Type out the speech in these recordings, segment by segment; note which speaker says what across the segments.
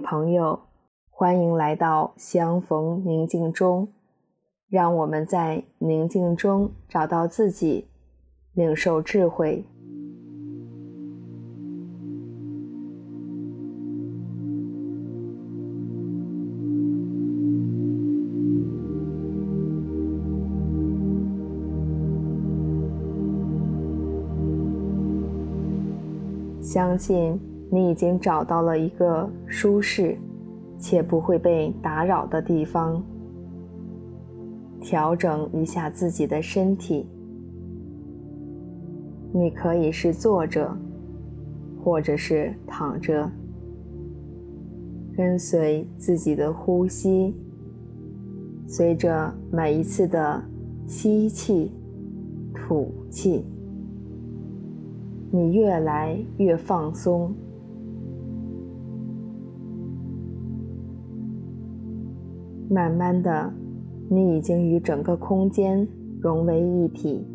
Speaker 1: 朋友，欢迎来到相逢宁静中，让我们在宁静中找到自己，领受智慧。相信你已经找到了一个舒适且不会被打扰的地方，调整一下自己的身体。你可以是坐着，或者是躺着，跟随自己的呼吸，随着每一次的吸气、吐气。你越来越放松，慢慢的，你已经与整个空间融为一体。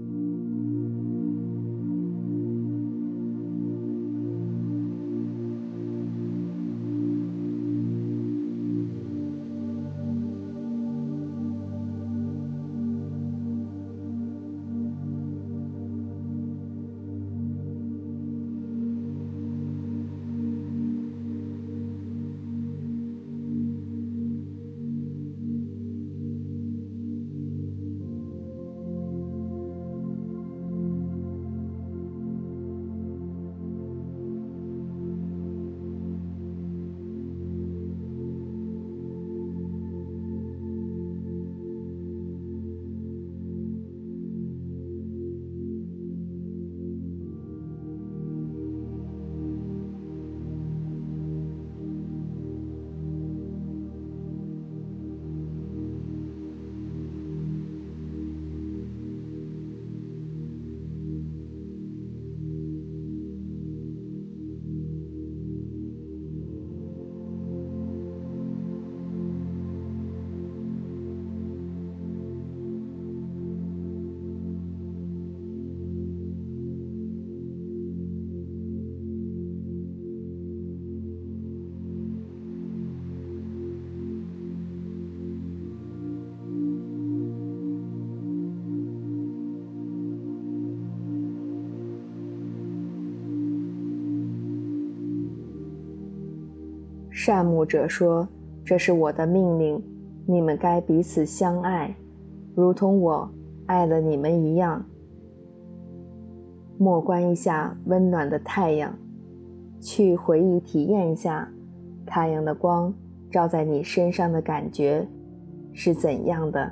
Speaker 1: 善牧者说：“这是我的命令，你们该彼此相爱，如同我爱了你们一样。”莫观一下温暖的太阳，去回忆体验一下太阳的光照在你身上的感觉是怎样的。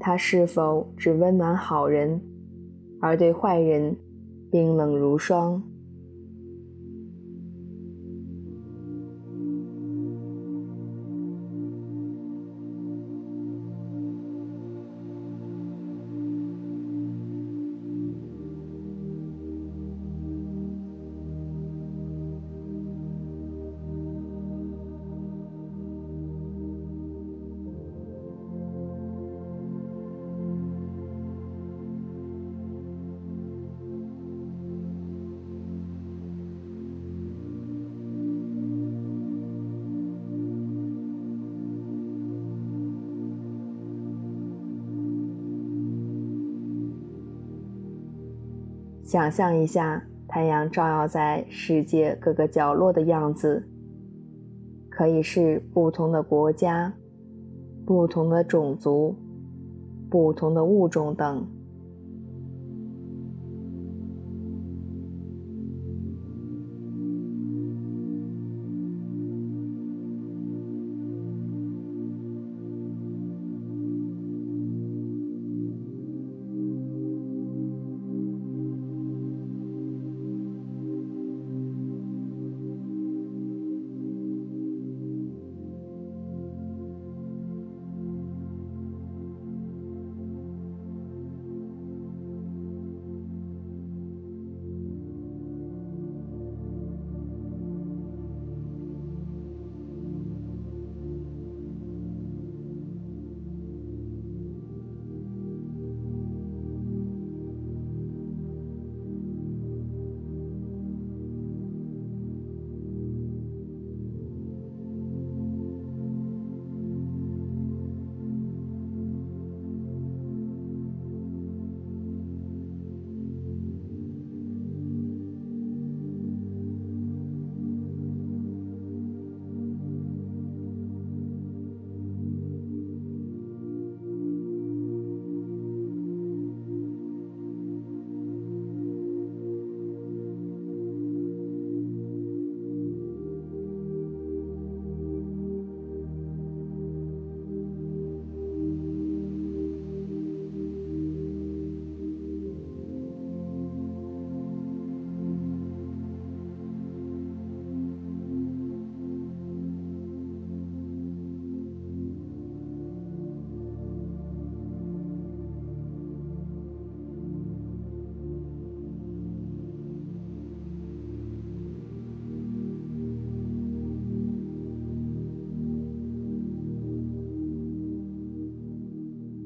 Speaker 1: 他是否只温暖好人，而对坏人冰冷如霜？想象一下太阳照耀在世界各个角落的样子，可以是不同的国家、不同的种族、不同的物种等。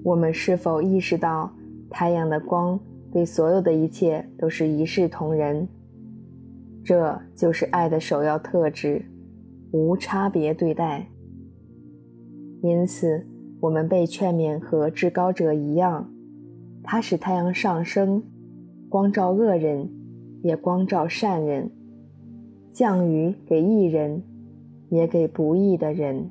Speaker 1: 我们是否意识到，太阳的光对所有的一切都是一视同仁？这就是爱的首要特质，无差别对待。因此，我们被劝勉和至高者一样，他使太阳上升，光照恶人，也光照善人，降雨给义人，也给不义的人。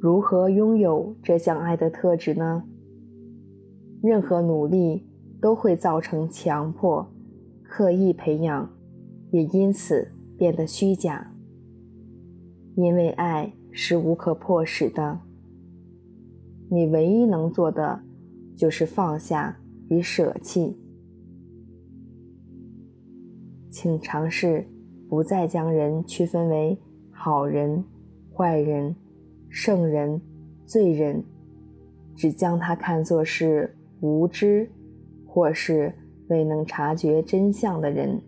Speaker 1: 如何拥有这项爱的特质呢？任何努力都会造成强迫，刻意培养，也因此变得虚假。因为爱是无可迫使的，你唯一能做的就是放下与舍弃。请尝试不再将人区分为好人、坏人、圣人、罪人，只将他看作是无知，或是未能察觉真相的人。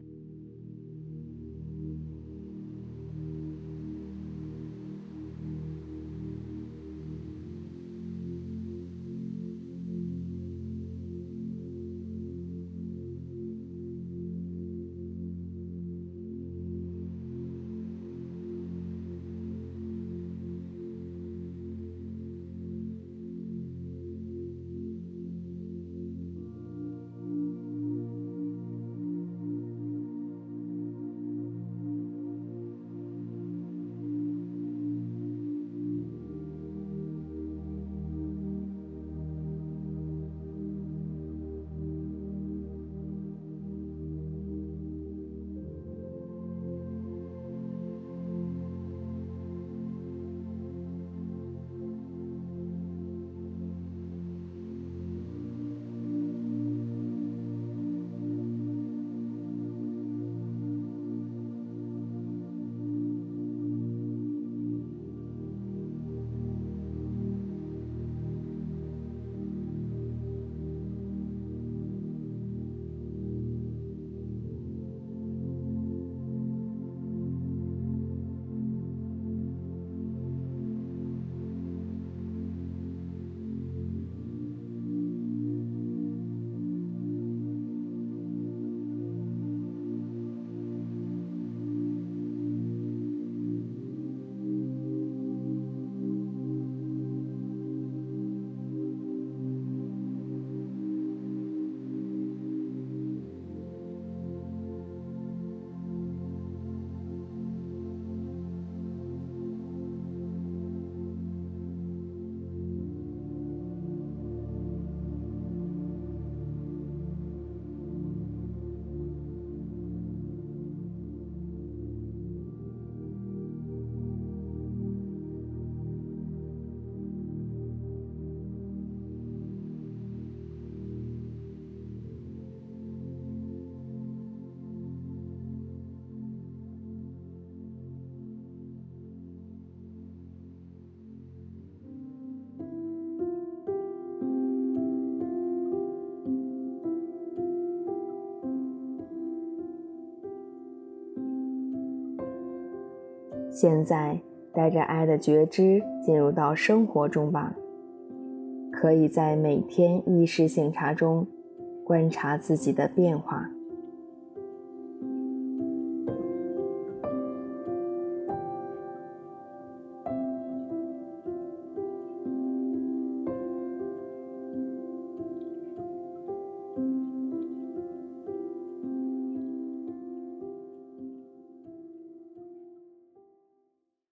Speaker 1: 现在，带着爱的觉知进入到生活中吧。可以在每天意识醒察中观察自己的变化。